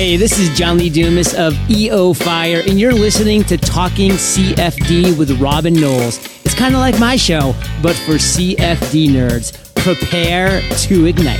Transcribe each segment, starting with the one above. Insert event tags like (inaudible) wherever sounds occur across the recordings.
Hey, this is John Lee Dumas of EO Fire, and you're listening to Talking CFD with Robin Knowles. It's kind of like my show, but for CFD nerds. Prepare to ignite.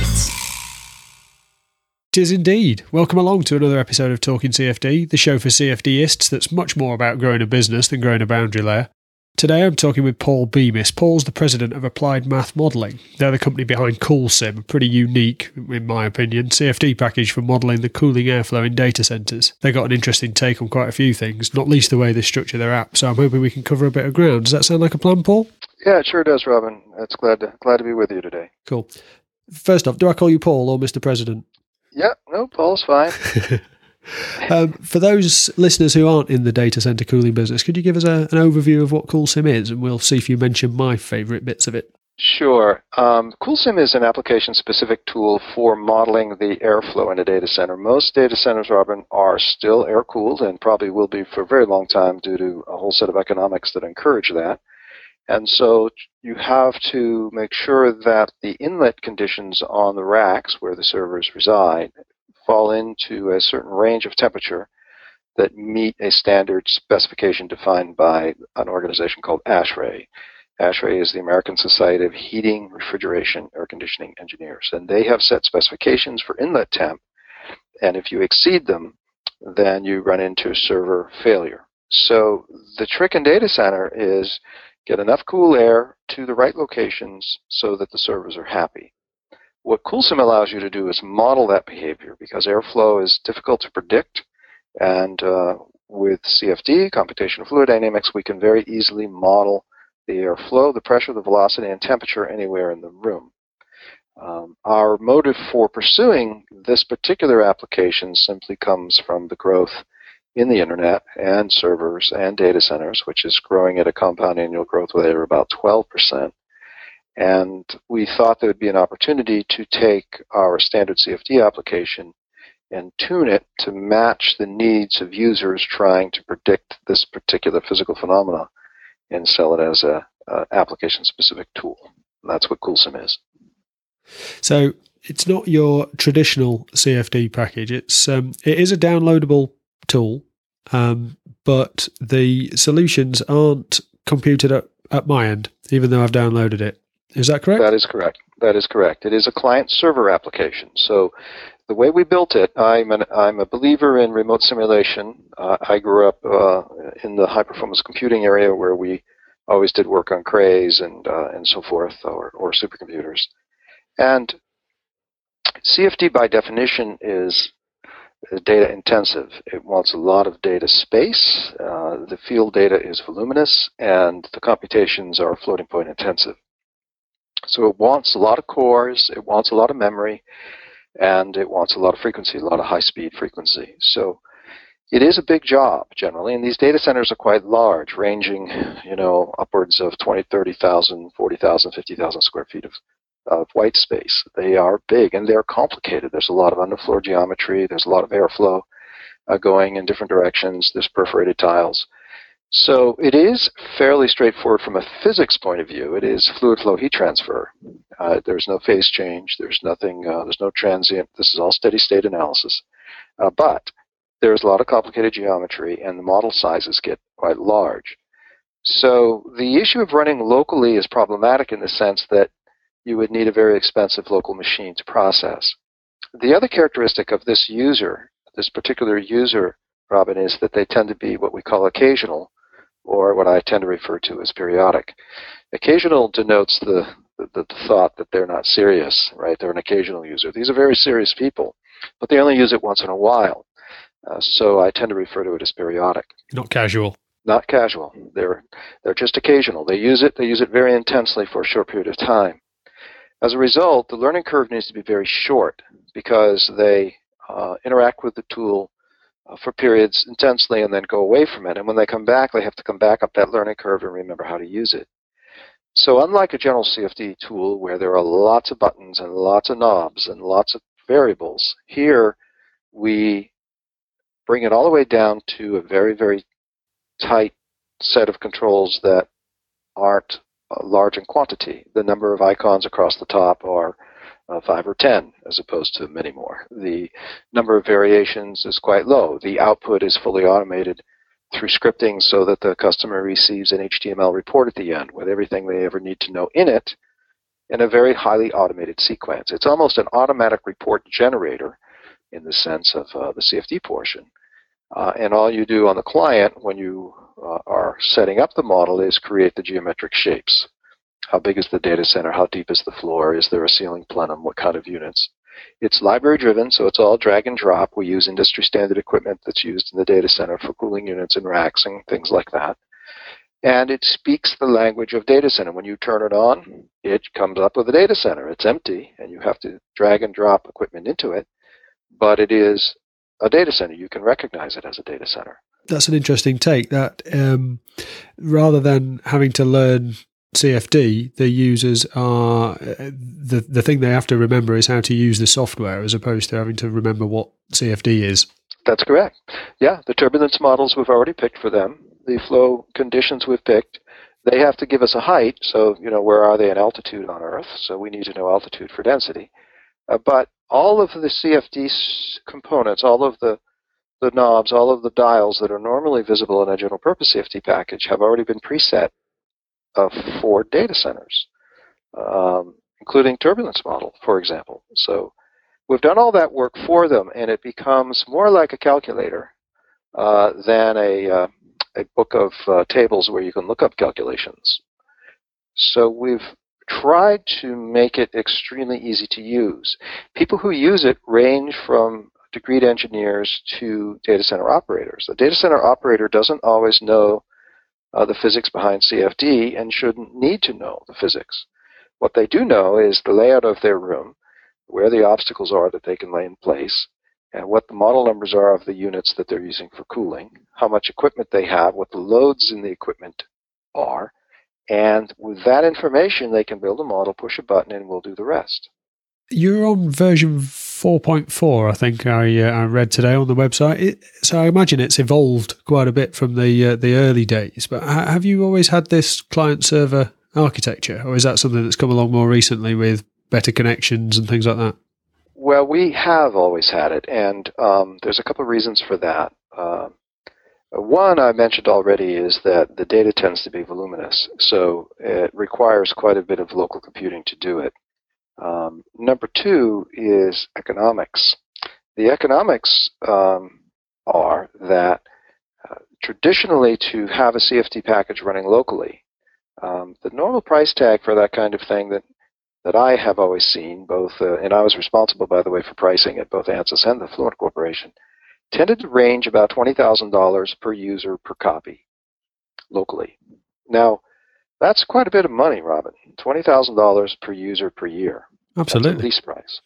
It is indeed. Welcome along to another episode of Talking CFD, the show for CFDists that's much more about growing a business than growing a boundary layer. Today I'm talking with Paul Bemis. Paul's the president of Applied Math Modelling. They're the company behind CoolSim, a pretty unique, in my opinion, CFD package for modelling the cooling airflow in data centres. They've got an interesting take on quite a few things, not least the way they structure their app, so I'm hoping we can cover a bit of ground. Does that sound like a plan, Paul? Yeah, it sure does, Robin. It's glad to, glad to be with you today. Cool. First off, do I call you Paul or Mr. President? Yeah, no, Paul's fine. (laughs) (laughs) Um, for those listeners who aren't in the data center cooling business, could you give us a, an overview of what CoolSim is, and we'll see if you mention my favorite bits of it. Sure. Um, CoolSim is an application-specific tool for modeling the airflow in a data center. Most data centers, Robin, are still air-cooled and probably will be for a very long time due to a whole set of economics that encourage that. And so you have to make sure that the inlet conditions on the racks where the servers reside fall into a certain range of temperature that meet a standard specification defined by an organization called ASHRAE. ASHRAE is the American Society of Heating, Refrigeration, Air Conditioning Engineers, and they have set specifications for inlet temp, and if you exceed them, then you run into server failure. So the trick in data center is get enough cool air to the right locations so that the servers are happy. What CoolSim allows you to do is model that behavior because airflow is difficult to predict. And uh, with CFD, computational fluid dynamics, we can very easily model the airflow, the pressure, the velocity, and temperature anywhere in the room. Um, our motive for pursuing this particular application simply comes from the growth in the internet and servers and data centers, which is growing at a compound annual growth rate of about 12%. And we thought there would be an opportunity to take our standard CFD application and tune it to match the needs of users trying to predict this particular physical phenomena and sell it as a, a application specific tool. And that's what CoolSim is. So it's not your traditional CFD package. It's um, it is a downloadable tool, um, but the solutions aren't computed at, at my end, even though I've downloaded it. Is that correct? That is correct. That is correct. It is a client server application. So the way we built it, I'm an, I'm a believer in remote simulation. Uh, I grew up uh, in the high performance computing area where we always did work on Crays and uh, and so forth, or, or supercomputers. And CFD by definition is data intensive. It wants a lot of data space. Uh, the field data is voluminous, and the computations are floating point intensive. So it wants a lot of cores, it wants a lot of memory, and it wants a lot of frequency, a lot of high speed frequency. So it is a big job generally, and these data centers are quite large, ranging, you know, upwards of 20, 30,000, 40,000, 50,000 square feet of, of white space. They are big and they're complicated. There's a lot of underfloor geometry, there's a lot of airflow uh, going in different directions, there's perforated tiles. So it is fairly straightforward from a physics point of view. It is fluid flow heat transfer. Uh, there's no phase change. There's nothing. Uh, there's no transient. This is all steady state analysis. Uh, but there's a lot of complicated geometry, and the model sizes get quite large. So the issue of running locally is problematic in the sense that you would need a very expensive local machine to process. The other characteristic of this user, this particular user, Robin, is that they tend to be what we call occasional or what I tend to refer to as periodic. Occasional denotes the, the, the, thought that they're not serious, right? They're an occasional user. These are very serious people, but they only use it once in a while. Uh, so I tend to refer to it as periodic. Not casual. Not casual. They're they're just occasional. They use it. They use it very intensely for a short period of time. As a result, the learning curve needs to be very short because they uh, interact with the tool for periods intensely and then go away from it. And when they come back, they have to come back up that learning curve and remember how to use it. So unlike a general CFD tool where there are lots of buttons and lots of knobs and lots of variables, here we bring it all the way down to a very, very tight set of controls that aren't uh, large in quantity. The number of icons across the top are uh, five or ten, as opposed to many more. The number of variations is quite low. The output is fully automated through scripting so that the customer receives an HTML report at the end with everything they ever need to know in it in a very highly automated sequence. It's almost an automatic report generator in the sense of uh, the CFD portion. Uh, and all you do on the client when you uh, are setting up the model is create the geometric shapes. How big is the data center? How deep is the floor? Is there a ceiling plenum? What kind of units? It's library driven, so it's all drag and drop. We use industry standard equipment that's used in the data center for cooling units and racks and things like that. And it speaks the language of data center. When you turn it on, it comes up with a data center. It's empty, and you have to drag and drop equipment into it, but it is a data center. You can recognize it as a data center. That's an interesting take. That um, rather than having to learn CFD, the users are the the thing they have to remember is how to use the software as opposed to having to remember what CFD is. That's correct. Yeah, the turbulence models we've already picked for them, the flow conditions we've picked. They have to give us a height, so you know where are they in altitude on Earth? So we need to know altitude for density. Uh, but all of the CFD components, all of the the knobs, all of the dials that are normally visible in a general purpose CFD package have already been preset uh, for data centers, um, including turbulence model, for example. So we've done all that work for them, and it becomes more like a calculator uh, than a, uh, a book of uh, tables where you can look up calculations. So we've tried to make it extremely easy to use. People who use it range from degreed engineers to data center operators. The data center operator doesn't always know uh, the physics behind CFD and shouldn't need to know the physics. What they do know is the layout of their room, where the obstacles are that they can lay in place, and what the model numbers are of the units that they're using for cooling, how much equipment they have, what the loads in the equipment are, and with that information, they can build a model, push a button, and we'll do the rest. Your own version 4.4, I think I, uh, I read today on the website. It, so I imagine it's evolved quite a bit from the uh, the early days. But ha- have you always had this client server architecture, or is that something that's come along more recently with better connections and things like that? Well, we have always had it, and um, there's a couple of reasons for that. Uh, one I mentioned already is that the data tends to be voluminous, so it requires quite a bit of local computing to do it. Um, number two is economics. The economics um, are that uh, traditionally to have a CFD package running locally, um, the normal price tag for that kind of thing that that I have always seen, both, uh, and I was responsible, by the way, for pricing at both ANSYS and the Fluent Corporation, tended to range about $20,000 per user per copy locally. Now, that's quite a bit of money, Robin. $20,000 per user per year. Absolutely. lease price.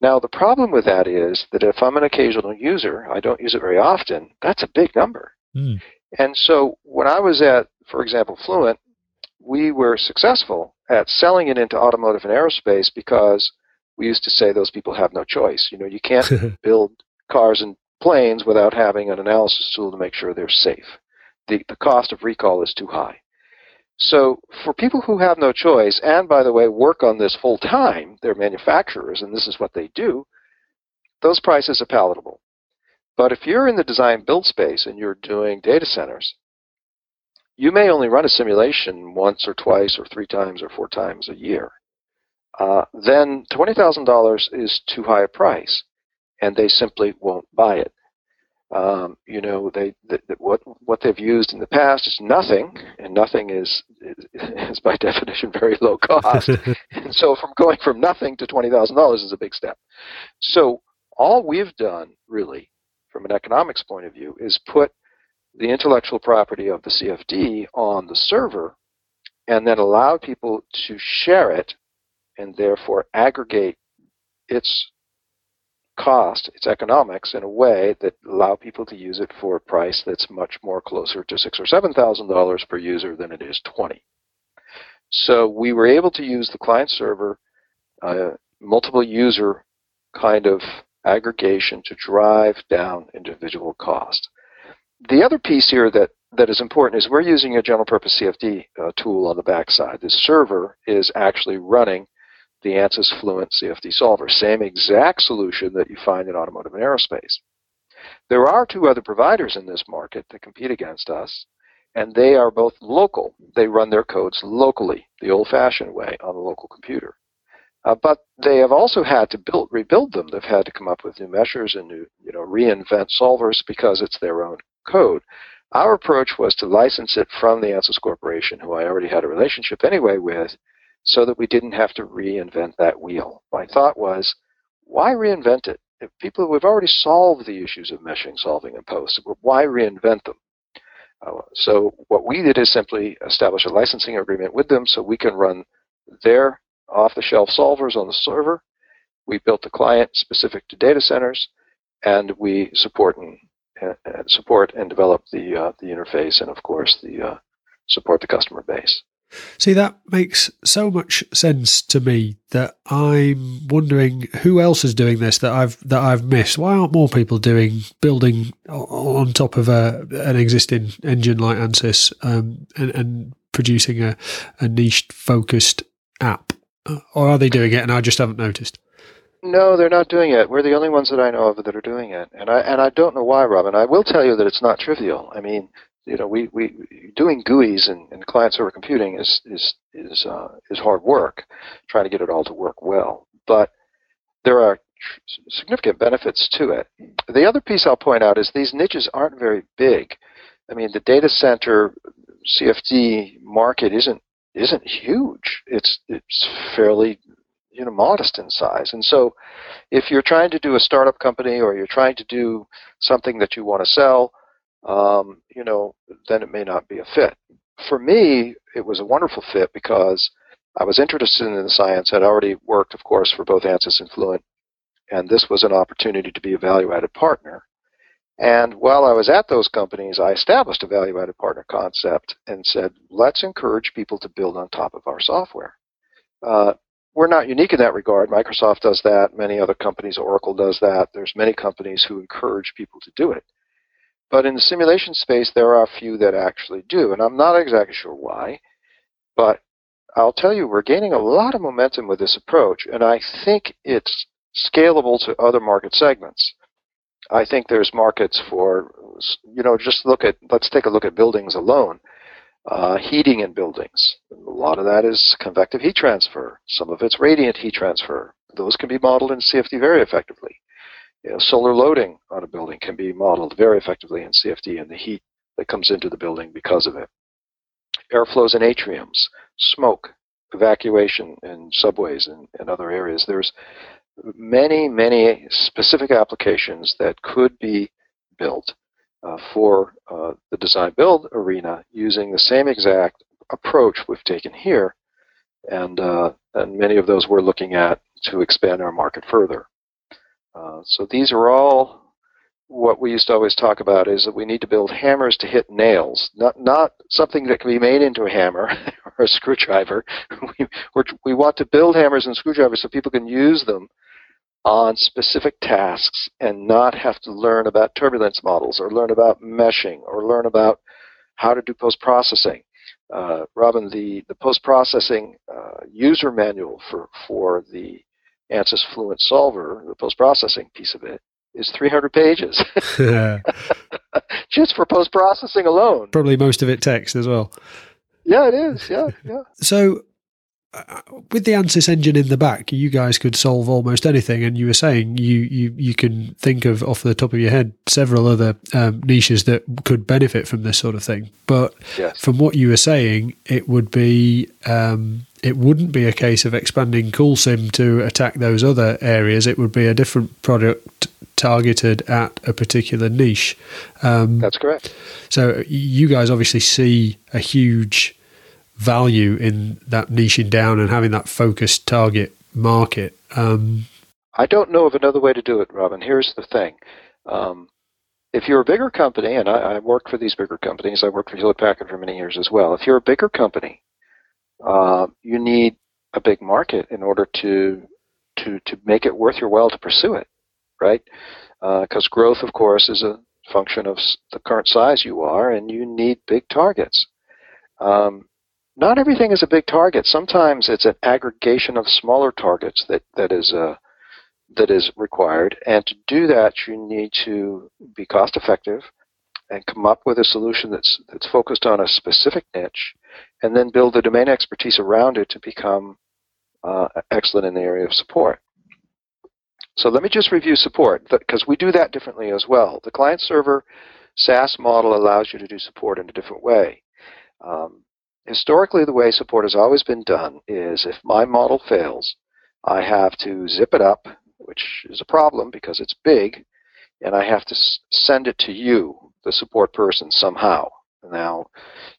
Now, the problem with that is that if I'm an occasional user, I don't use it very often, that's a big number. Mm. And so when I was at, for example, Fluent, we were successful at selling it into automotive and aerospace because we used to say those people have no choice. You know, you can't (laughs) build cars and planes without having an analysis tool to make sure they're safe. The, the cost of recall is too high. So for people who have no choice, and by the way, work on this full time, they're manufacturers and this is what they do, those prices are palatable. But if you're in the design build space and you're doing data centers, you may only run a simulation once or twice or three times or four times a year. Uh, then $20,000 is too high a price, and they simply won't buy it. Um, you know, they what what they've used in the past is nothing, and nothing is is, (laughs) is by definition very low cost. (laughs) and so, from going from nothing to twenty thousand dollars is a big step. So, all we've done really, from an economics point of view, is put the intellectual property of the CFD on the server, and then allow people to share it, and therefore aggregate its cost, its economics, in a way that allow people to use it for a price that's much more closer to six or seven thousand dollars per user than it is twenty. So we were able to use the client server, uh, multiple user kind of aggregation to drive down individual cost. The other piece here that that is important is we're using a general purpose CFD uh, tool on the backside. The server is actually running the ANSYS Fluent CFD solver. Same exact solution that you find in automotive and aerospace. There are two other providers in this market that compete against us, and they are both local. They run their codes locally, the old-fashioned way, on a local computer. Uh, but they have also had to build, rebuild them. They've had to come up with new measures and new, you know, reinvent solvers because it's their own code. Our approach was to license it from the ANSYS Corporation, who I already had a relationship anyway with, so that we didn't have to reinvent that wheel. My thought was, why reinvent it? If people we've already solved the issues of meshing, solving, and post, why reinvent them? Uh, so what we did is simply establish a licensing agreement with them so we can run their off-the-shelf solvers on the server. We built a client specific to data centers, and we support and uh, support and develop the uh, the interface, and of course the uh, support the customer base. See, that makes so much sense to me that I'm wondering who else is doing this that I've that I've missed. Why aren't more people doing building on top of a, an existing engine like ANSYS um, and, and, producing a, a niche focused app? Or are they doing it and I just haven't noticed? No, they're not doing it. We're the only ones that I know of that are doing it, and I and I don't know why, Robin. I will tell you that it's not trivial. I mean, you know, we, we doing GUIs and, and client server computing is is is uh, is hard work, trying to get it all to work well. But there are significant benefits to it. The other piece I'll point out is these niches aren't very big. I mean, the data center CFD market isn't isn't huge. It's it's fairly you know modest in size. And so, if you're trying to do a startup company or you're trying to do something that you want to sell, um, you know, then it may not be a fit. For me, it was a wonderful fit because I was interested in the science. I'd already worked, of course, for both ANSYS and Fluent, and this was an opportunity to be a value-added partner. And while I was at those companies, I established a value-added partner concept and said, let's encourage people to build on top of our software. Uh, we're not unique in that regard. Microsoft does that. Many other companies, Oracle does that. There's many companies who encourage people to do it. But in the simulation space, there are a few that actually do, and I'm not exactly sure why. But I'll tell you, we're gaining a lot of momentum with this approach, and I think it's scalable to other market segments. I think there's markets for, you know, just look at, let's take a look at buildings alone. Uh, heating in buildings. A lot of that is convective heat transfer. Some of it's radiant heat transfer. Those can be modeled in CFD very effectively. You know, solar loading on a building can be modeled very effectively in CFD and the heat that comes into the building because of it. Airflows in atriums, smoke, evacuation in subways and, and other areas. There's many, many specific applications that could be built uh, for uh, the design build arena using the same exact approach we've taken here. And, uh, and many of those we're looking at to expand our market further. Uh, so these are all what we used to always talk about is that we need to build hammers to hit nails, not not something that can be made into a hammer (laughs) or a screwdriver. (laughs) we we want to build hammers and screwdrivers so people can use them on specific tasks and not have to learn about turbulence models or learn about meshing or learn about how to do post processing. Uh, Robin, the, the post processing uh, user manual for, for the ANSYS Fluent Solver, the post-processing piece of it, is 300 pages. (laughs) (laughs) Just for post-processing alone. Probably most of it text as well. Yeah, it is. Yeah, yeah. So uh, with the ANSYS engine in the back, you guys could solve almost anything. And you were saying you you you can think of off the top of your head several other um, niches that could benefit from this sort of thing. But yes. from what you were saying, it would be um, it wouldn't be a case of expanding CoolSim to attack those other areas. It would be a different product targeted at a particular niche. Um, That's correct. So you guys obviously see a huge value in that niching down and having that focused target market. Um, I don't know of another way to do it, Robin. Here's the thing. Um, if you're a bigger company, and I, I worked for these bigger companies, I worked for Hewlett Packard for many years as well. If you're a bigger company uh, you need a big market in order to to to make it worth your while to pursue it, right? Because uh, growth, of course, is a function of the current size you are, and you need big targets. Um, not everything is a big target. Sometimes it's an aggregation of smaller targets that, that is uh, that is required. And to do that, you need to be cost effective and come up with a solution that's that's focused on a specific niche, and then build the domain expertise around it to become uh, excellent in the area of support. So let me just review support because we do that differently as well. The client server SaaS model allows you to do support in a different way. Um, historically, the way support has always been done is if my model fails, I have to zip it up, which is a problem because it's big, and I have to send it to you, the support person, somehow. Now,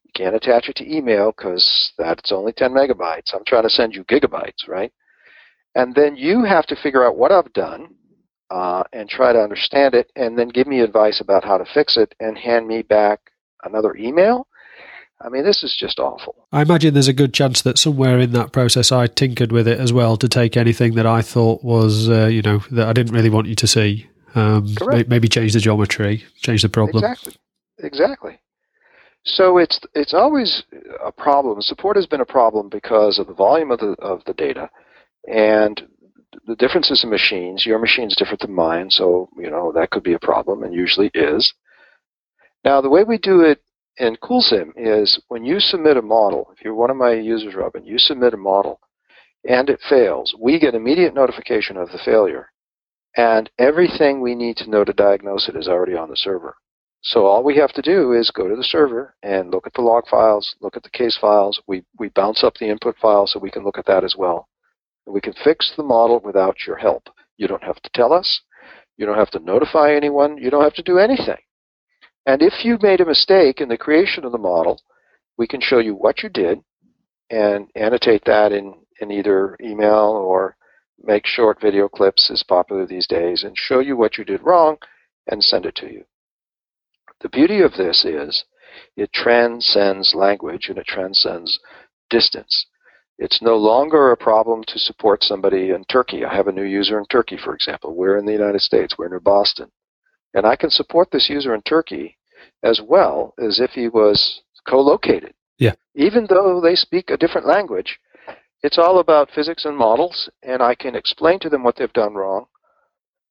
you can't attach it to email because that's only 10 megabytes. I'm trying to send you gigabytes, right? And then you have to figure out what I've done uh, and try to understand it, and then give me advice about how to fix it, and hand me back another email. I mean, this is just awful. I imagine there's a good chance that somewhere in that process I tinkered with it as well to take anything that I thought was, uh, you know, that I didn't really want you to see. Um, maybe change the geometry, change the problem. Exactly. Exactly. So it's it's always a problem. Support has been a problem because of the volume of the of the data, and the differences in machines. Your machine's different than mine, so you know that could be a problem, and usually is. Now, the way we do it in CoolSim is when you submit a model. If you're one of my users, Robin, you submit a model, and it fails. We get immediate notification of the failure, and everything we need to know to diagnose it is already on the server. So all we have to do is go to the server and look at the log files, look at the case files. We, we bounce up the input file so we can look at that as well. And we can fix the model without your help. You don't have to tell us. You don't have to notify anyone. You don't have to do anything. And if you made a mistake in the creation of the model, we can show you what you did and annotate that in, in either email or make short video clips is popular these days and show you what you did wrong and send it to you. The beauty of this is it transcends language and it transcends distance. It's no longer a problem to support somebody in Turkey. I have a new user in Turkey, for example. We're in the United States. We're near Boston. And I can support this user in Turkey as well as if he was co-located. Yeah. Even though they speak a different language, it's all about physics and models, and I can explain to them what they've done wrong,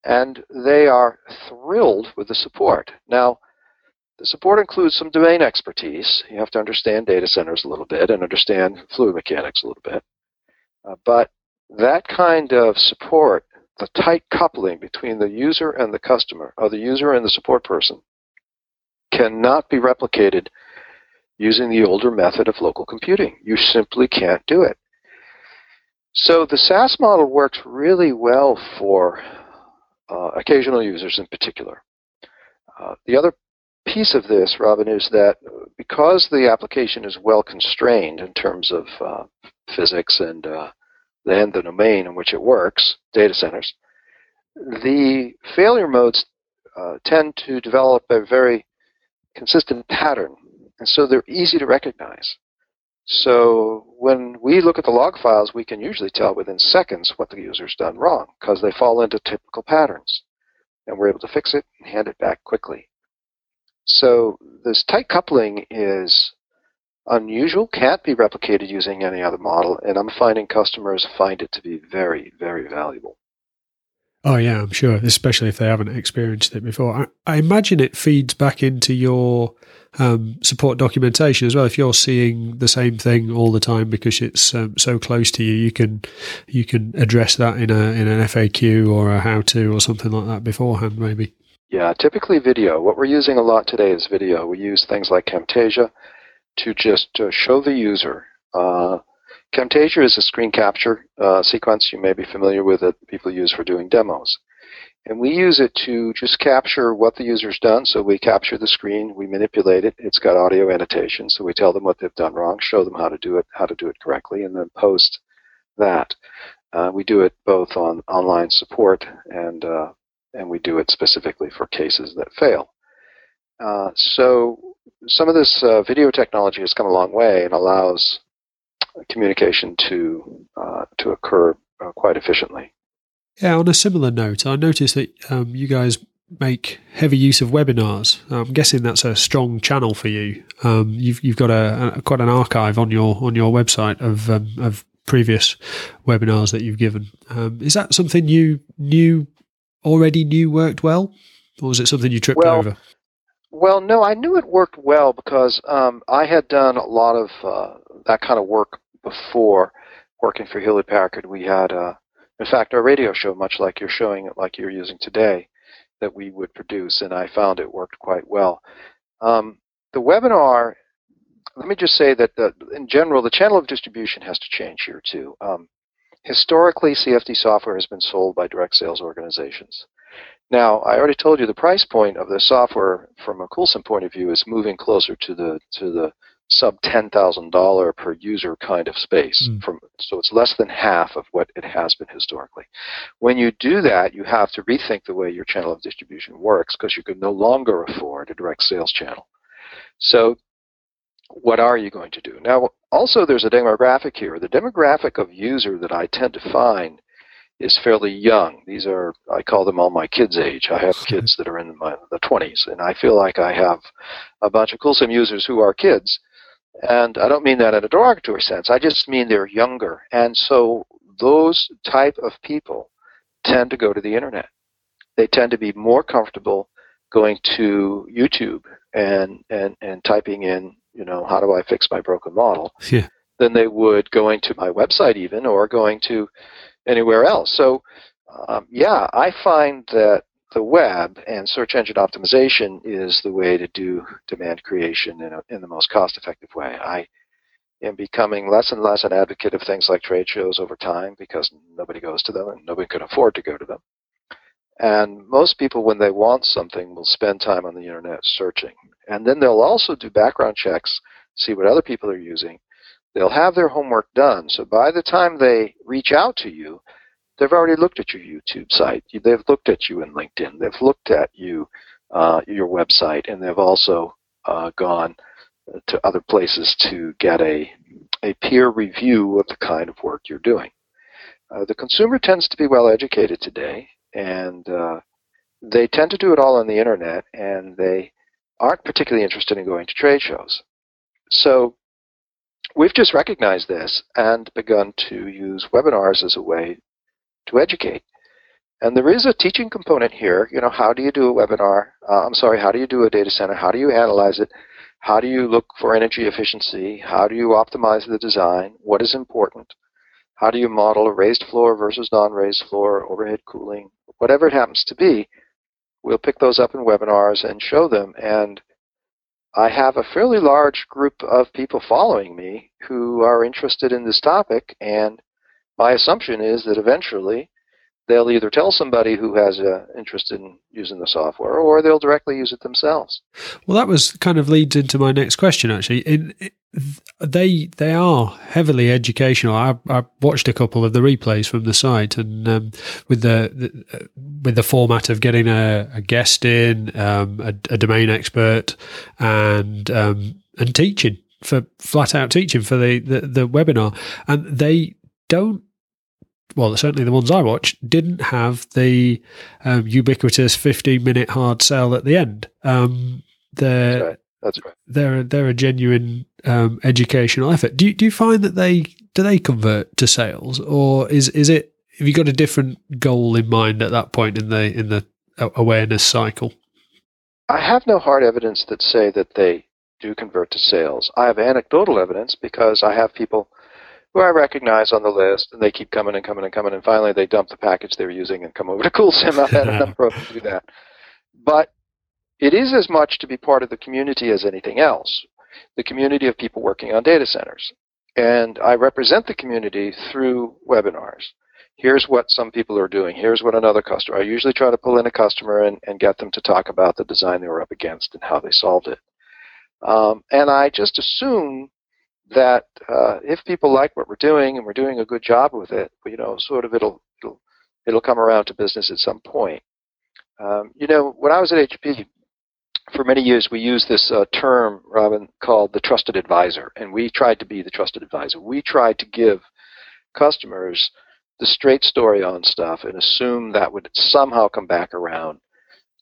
and they are thrilled with the support. Now, the support includes some domain expertise. You have to understand data centers a little bit and understand fluid mechanics a little bit. Uh, but that kind of support, the tight coupling between the user and the customer, or the user and the support person, cannot be replicated using the older method of local computing. You simply can't do it. So the SaaS model works really well for uh, occasional users in particular. Uh, the other piece of this, Robin, is that because the application is well constrained in terms of uh, physics and uh, then the domain in which it works, data centers, the failure modes uh, tend to develop a very consistent pattern, and so they're easy to recognize. So when we look at the log files, we can usually tell within seconds what the user's done wrong because they fall into typical patterns. And we're able to fix it and hand it back quickly. So this tight coupling is unusual, can't be replicated using any other model, and I'm finding customers find it to be very, very valuable. Oh yeah, I'm sure, especially if they haven't experienced it before. I, I imagine it feeds back into your um, support documentation as well. If you're seeing the same thing all the time because it's um, so close to you, you can you can address that in a in an FAQ or a how to or something like that beforehand, maybe. Yeah, typically video. What we're using a lot today is video. We use things like Camtasia to just uh, show the user. Uh, Camtasia is a screen capture uh, sequence you may be familiar with that people use for doing demos. And we use it to just capture what the user's done. So we capture the screen, we manipulate it. It's got audio annotation, so we tell them what they've done wrong, show them how to do it, how to do it correctly, and then post that. Uh, we do it both on online support and uh, and we do it specifically for cases that fail. Uh, so some of this uh, video technology has come a long way and allows communication to uh, to occur uh, quite efficiently. Yeah, on a similar note, I noticed that um, you guys make heavy use of webinars. I'm guessing that's a strong channel for you. Um, you've you've got a, a, quite an archive on your on your website of um, of previous webinars that you've given. Um, is that something you knew already knew worked well, or was it something you tripped well, over? Well, no, I knew it worked well because um, I had done a lot of uh, that kind of work before working for Hewlett Packard. We had, uh, in fact, our radio show, much like you're showing, like you're using today, that we would produce, and I found it worked quite well. Um, the webinar, let me just say that the, in general, the channel of distribution has to change here too. Um, historically, CFD software has been sold by direct sales organizations. Now, I already told you the price point of the software from a CoolSim point of view is moving closer to the to the sub ten thousand dollar per user kind of space. Mm. From so it's less than half of what it has been historically. When you do that, you have to rethink the way your channel of distribution works because you can no longer afford a direct sales channel. So what are you going to do? Now, also there's a demographic here. The demographic of user that I tend to find is fairly young. These are, I call them all my kids' age. I have (laughs) kids that are in my, the 20s, and I feel like I have a bunch of cool CoolSim users who are kids and I don't mean that in a derogatory sense. I just mean they're younger. And so those type of people tend to go to the internet. They tend to be more comfortable going to YouTube and, and, and typing in, you know, how do I fix my broken model (laughs) yeah. than they would going to my website even or going to anywhere else. So, um, yeah, I find that the web and search engine optimization is the way to do demand creation in, a, in the most cost effective way. I am becoming less and less an advocate of things like trade shows over time because nobody goes to them and nobody can afford to go to them. And most people, when they want something, will spend time on the internet searching. And then they'll also do background checks, see what other people are using. They'll have their homework done. So by the time they reach out to you, they've already looked at your YouTube site. They've looked at you in LinkedIn. They've looked at you, uh, your website, and they've also uh, gone to other places to get a, a peer review of the kind of work you're doing. Uh, the consumer tends to be well educated today, and uh, they tend to do it all on the internet, and they aren't particularly interested in going to trade shows. So we've just recognized this and begun to use webinars as a way to educate. And there is a teaching component here. You know, how do you do a webinar? Uh, I'm sorry, how do you do a data center? How do you analyze it? How do you look for energy efficiency? How do you optimize the design? What is important? How do you model a raised floor versus non-raised floor, overhead cooling, whatever it happens to be? We'll pick those up in webinars and show them. And I have a fairly large group of people following me who are interested in this topic and my assumption is that eventually they'll either tell somebody who has an interest in using the software or they'll directly use it themselves. Well, that was kind of leads into my next question. Actually, they they are heavily educational. I, I, watched a couple of the replays from the site, and um, with the, the, with the format of getting a, a guest in, um, a, a, domain expert, and um, and teaching for flat out teaching for the, the, the webinar, and they don't well, certainly the ones I watched didn't have the um, ubiquitous 15 minute hard sell at the end. Um, they're, That's right. That's right. They're, they're a genuine um, educational effort. Do you, do you find that they do they convert to sales, or is is it have you got a different goal in mind at that point in the in the awareness cycle? I have no hard evidence that say that they do convert to sales. I have anecdotal evidence because I have people who I recognize on the list, and they keep coming and coming and coming, and finally they dump the package they're using and come over to (laughs) CoolSim. I've had a number of them do that. But it is as much to be part of the community as anything else, the community of people working on data centers. And I represent the community through webinars. Here's what some people are doing. Here's what another customer. I usually try to pull in a customer and, and get them to talk about the design they were up against and how they solved it. Um, and I just assume that uh, if people like what we're doing and we're doing a good job with it, you know, sort of it'll it'll it'll come around to business at some point. Um, you know, when I was at HP, for many years we used this uh, term, Robin, called the trusted advisor, and we tried to be the trusted advisor. We tried to give customers the straight story on stuff and assume that would somehow come back around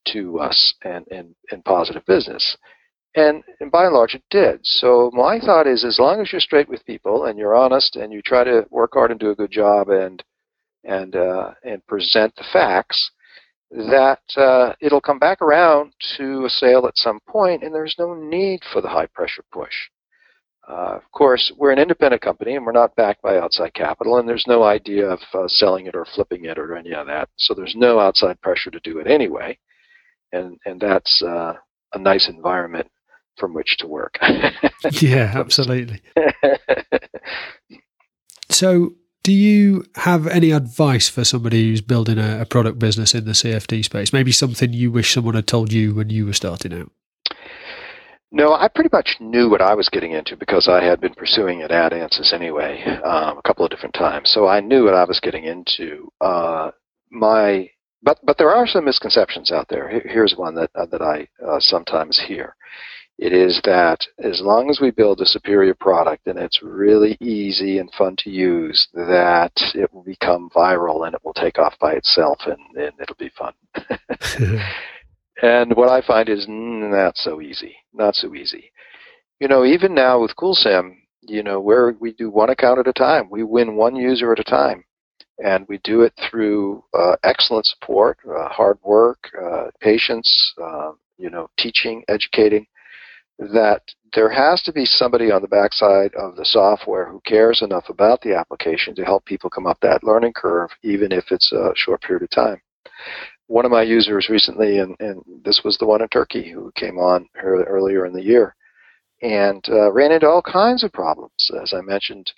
to us and, and, and positive business. And, and by and large, it did. So my thought is, as long as you're straight with people and you're honest and you try to work hard and do a good job and and uh, and present the facts, that uh, it'll come back around to a sale at some point, and there's no need for the high pressure push. Uh, of course, we're an independent company and we're not backed by outside capital, and there's no idea of uh, selling it or flipping it or any of that. So there's no outside pressure to do it anyway, and and that's uh, a nice environment from which to work. (laughs) yeah, (laughs) absolutely. (laughs) so, do you have any advice for somebody who's building a, a, product business in the CFD space? Maybe something you wish someone had told you when you were starting out? No, I pretty much knew what I was getting into because I had been pursuing it at ANSYS anyway, um, a couple of different times. So I knew what I was getting into. Uh, my but but there are some misconceptions out there. Here's one that uh, that I uh, sometimes hear. It is that as long as we build a superior product and it's really easy and fun to use, that it will become viral and it will take off by itself and, and it'll be fun. (laughs) and what I find is not so easy. Not so easy. You know, even now with CoolSim, you know, where we do one account at a time, we win one user at a time. And we do it through uh, excellent support, uh, hard work, uh, patience, uh, you know, teaching, educating that there has to be somebody on the backside of the software who cares enough about the application to help people come up that learning curve, even if it's a short period of time. One of my users recently, and, and this was the one in Turkey who came on earlier in the year, and uh, ran into all kinds of problems. As I mentioned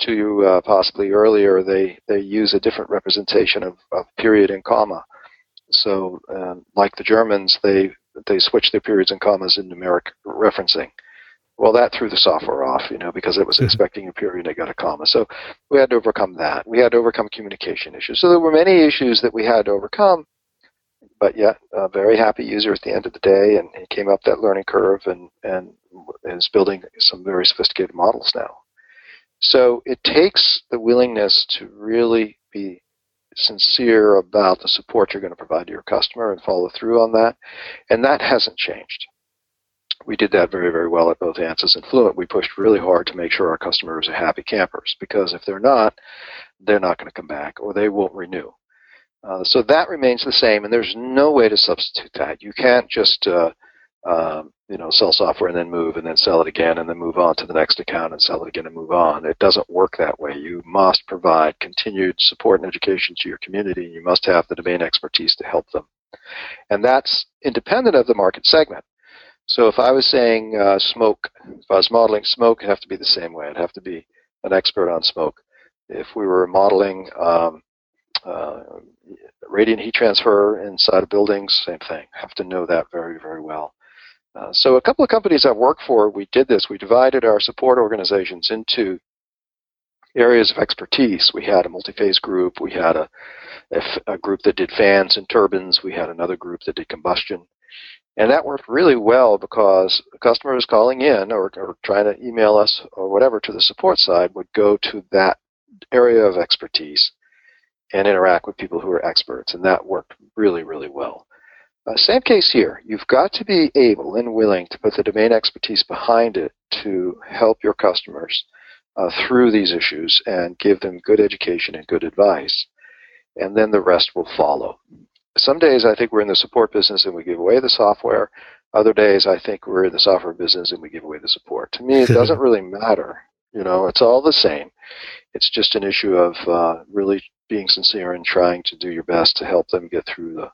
to you uh, possibly earlier, they, they use a different representation of, of period and comma. So, um, like the Germans, they they switched their periods and commas in numeric referencing. Well, that threw the software off, you know, because it was mm-hmm. expecting a period and it got a comma. So we had to overcome that. We had to overcome communication issues. So there were many issues that we had to overcome, but yet a very happy user at the end of the day, and he came up that learning curve and and is building some very sophisticated models now. So it takes the willingness to really be sincere about the support you're going to provide to your customer and follow through on that. And that hasn't changed. We did that very, very well at both ANSYS and Fluent. We pushed really hard to make sure our customers are happy campers because if they're not, they're not going to come back or they won't renew. Uh, so that remains the same, and there's no way to substitute that. You can't just uh, um, you know, sell software and then move and then sell it again and then move on to the next account and sell it again and move on. It doesn't work that way. You must provide continued support and education to your community. And you must have the domain expertise to help them. And that's independent of the market segment. So if I was saying uh, smoke, if I was modeling smoke, it'd have to be the same way. I'd have to be an expert on smoke. If we were modeling um, uh, radiant heat transfer inside of buildings, same thing. Have to know that very, very well. Uh, so a couple of companies I've worked for, we did this. We divided our support organizations into areas of expertise. We had a multi-phase group. We had a, a, a group that did fans and turbines. We had another group that did combustion. And that worked really well because customers calling in or, or trying to email us or whatever to the support side would go to that area of expertise and interact with people who are experts. And that worked really, really well. Uh, same case here. You've got to be able and willing to put the domain expertise behind it to help your customers uh, through these issues and give them good education and good advice. And then the rest will follow. Some days I think we're in the support business and we give away the software. Other days I think we're in the software business and we give away the support. To me, it (laughs) doesn't really matter. You know, it's all the same. It's just an issue of uh, really being sincere and trying to do your best to help them get through the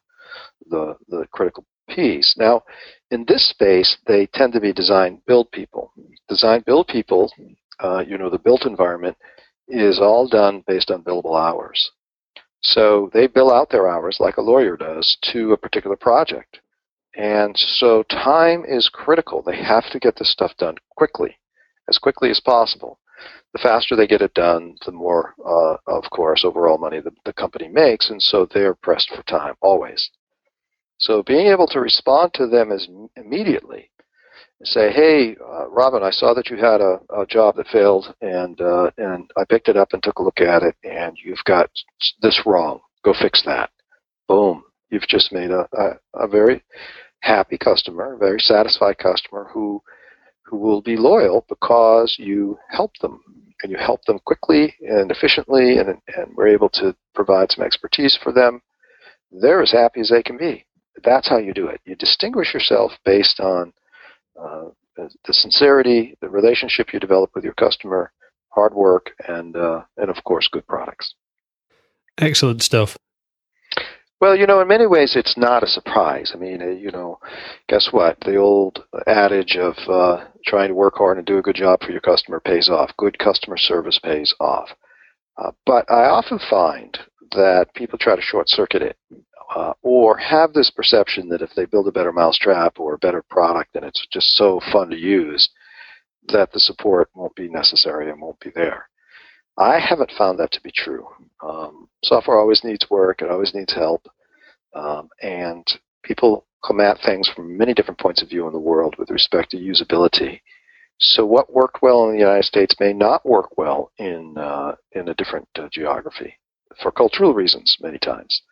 the, the critical piece. Now, in this space, they tend to be design build people. Design build people, uh, you know, the built environment is all done based on billable hours. So they bill out their hours like a lawyer does to a particular project. And so time is critical. They have to get this stuff done quickly, as quickly as possible. The faster they get it done, the more, uh, of course, overall money the, the company makes. And so they're pressed for time, always. So being able to respond to them as immediately and say, "Hey, uh, Robin, I saw that you had a, a job that failed, and uh, and I picked it up and took a look at it, and you've got this wrong. Go fix that." Boom. you've just made a, a, a very happy customer, a very satisfied customer who who will be loyal because you help them and you help them quickly and efficiently and, and we're able to provide some expertise for them. They're as happy as they can be. That's how you do it. You distinguish yourself based on uh, the sincerity, the relationship you develop with your customer, hard work, and uh, and of course, good products. Excellent stuff. Well, you know, in many ways, it's not a surprise. I mean, uh, you know, guess what? The old adage of uh, trying to work hard and do a good job for your customer pays off. Good customer service pays off. Uh, but I often find that people try to short circuit it uh, or have this perception that if they build a better mousetrap or a better product and it's just so fun to use, that the support won't be necessary and won't be there. I haven't found that to be true. Um, software always needs work, it always needs help, um, and people come at things from many different points of view in the world with respect to usability. So what worked well in the United States may not work well in uh, in a different uh, geography for cultural reasons many times.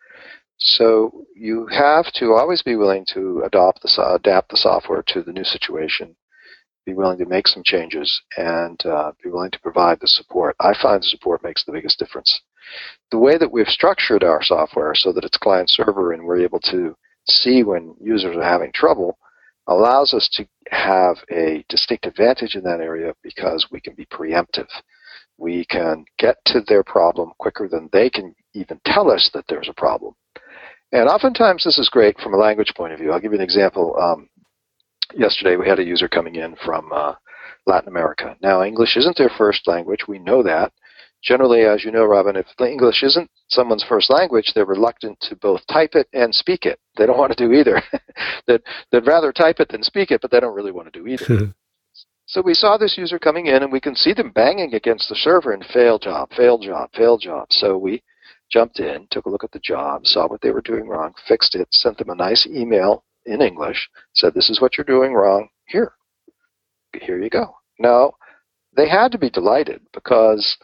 So you have to always be willing to adopt the, adapt the software to the new situation, be willing to make some changes, and uh, be willing to provide the support. I find the support makes the biggest difference. The way that we've structured our software so that it's client server and we're able to see when users are having trouble allows us to have a distinct advantage in that area because we can be preemptive. We can get to their problem quicker than they can even tell us that there's a problem. And oftentimes this is great from a language point of view. I'll give you an example. Um, yesterday we had a user coming in from uh, Latin America. Now, English isn't their first language. We know that. Generally, as you know, Robin, if English isn't someone's first language, they're reluctant to both type it and speak it. They don't want to do either. (laughs) they'd, they'd rather type it than speak it, but they don't really want to do either. (laughs) so we saw this user coming in, and we can see them banging against the server and fail job, fail job, fail job. So we jumped in, took a look at the job, saw what they were doing wrong, fixed it, sent them a nice email in English, said, This is what you're doing wrong. Here. Here you go. Now, they had to be delighted because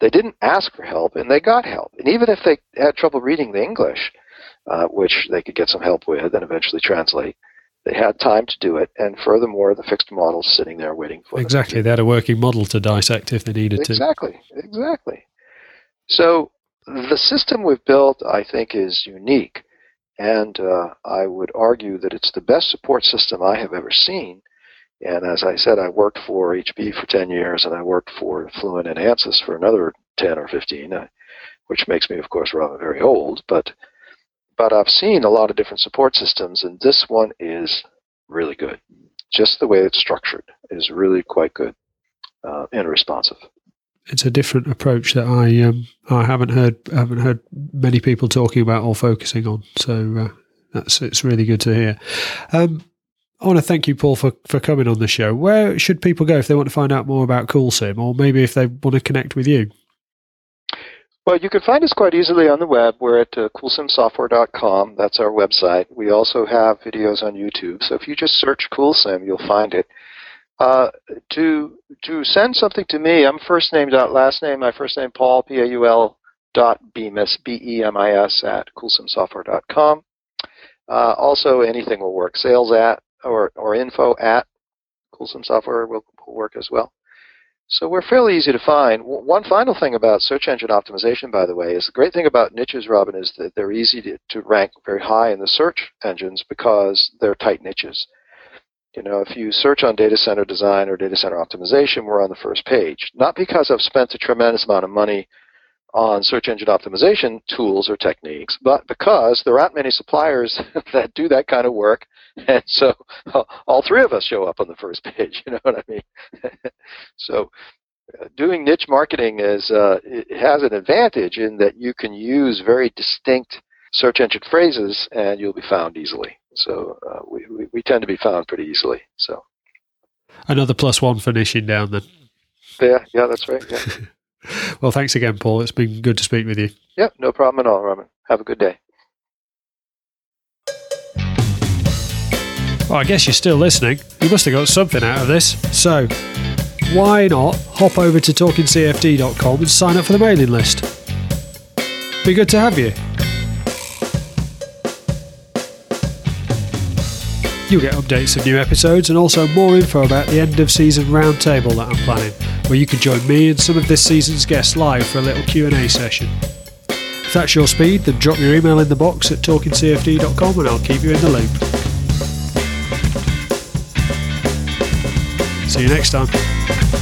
they didn't ask for help and they got help. And even if they had trouble reading the English, uh, which they could get some help with and eventually translate, they had time to do it. And furthermore, the fixed model's sitting there waiting for exactly. Them. They had a working model to dissect if they needed exactly. to. Exactly. Exactly. So the system we've built, I think, is unique. And uh, I would argue that it's the best support system I have ever seen. And as I said, I worked for HP for 10 years and I worked for Fluent and Ansys for another 10 or 15, uh, which makes me, of course, rather very old. But, but I've seen a lot of different support systems, and this one is really good. Just the way it's structured is really quite good uh, and responsive it's a different approach that I um, I haven't heard haven't heard many people talking about or focusing on. So uh, that's it's really good to hear. Um, I want to thank you, Paul, for, for coming on the show. Where should people go if they want to find out more about CoolSim, or maybe if they want to connect with you? Well, you can find us quite easily on the web. We're at uh, coolsimsoftware.com. That's our website. We also have videos on YouTube. So if you just search CoolSim, you'll find it. Uh, to to send something to me, I'm first name dot last name. My first name Paul P A U L dot Bemis B E M I S at coolsimsoftware.com. Uh, also, anything will work. Sales at or or info at Coolsim Software will, will work as well. So we're fairly easy to find. One final thing about search engine optimization, by the way, is the great thing about niches, Robin, is that they're easy to, to rank very high in the search engines because they're tight niches. You know, if you search on data center design or data center optimization, we're on the first page. Not because I've spent a tremendous amount of money on search engine optimization tools or techniques, but because there aren't many suppliers (laughs) that do that kind of work, (laughs) and so (laughs) all three of us show up on the first page. You know what I mean? so uh, doing niche marketing is uh, it has an advantage in that you can use very distinct search engine phrases and you'll be found easily. So uh, we, we, we tend to be found pretty easily. So another plus one finishing down then. Yeah, yeah, that's right. Yeah. (laughs) well, thanks again, Paul. It's been good to speak with you. Yeah, no problem at all, Robin. Have a good day. Well, I guess you're still listening. You must have got something out of this. So, why not hop over to talkingcfd.com and sign up for the mailing list? Be good to have you. You'll get updates of new episodes and also more info about the end of season roundtable that I'm planning, where you can join me and some of this season's guests live for a little Q&A session. If that's your speed, then drop your email in the box at talkingcfd.com and I'll keep you in the loop. See you next time.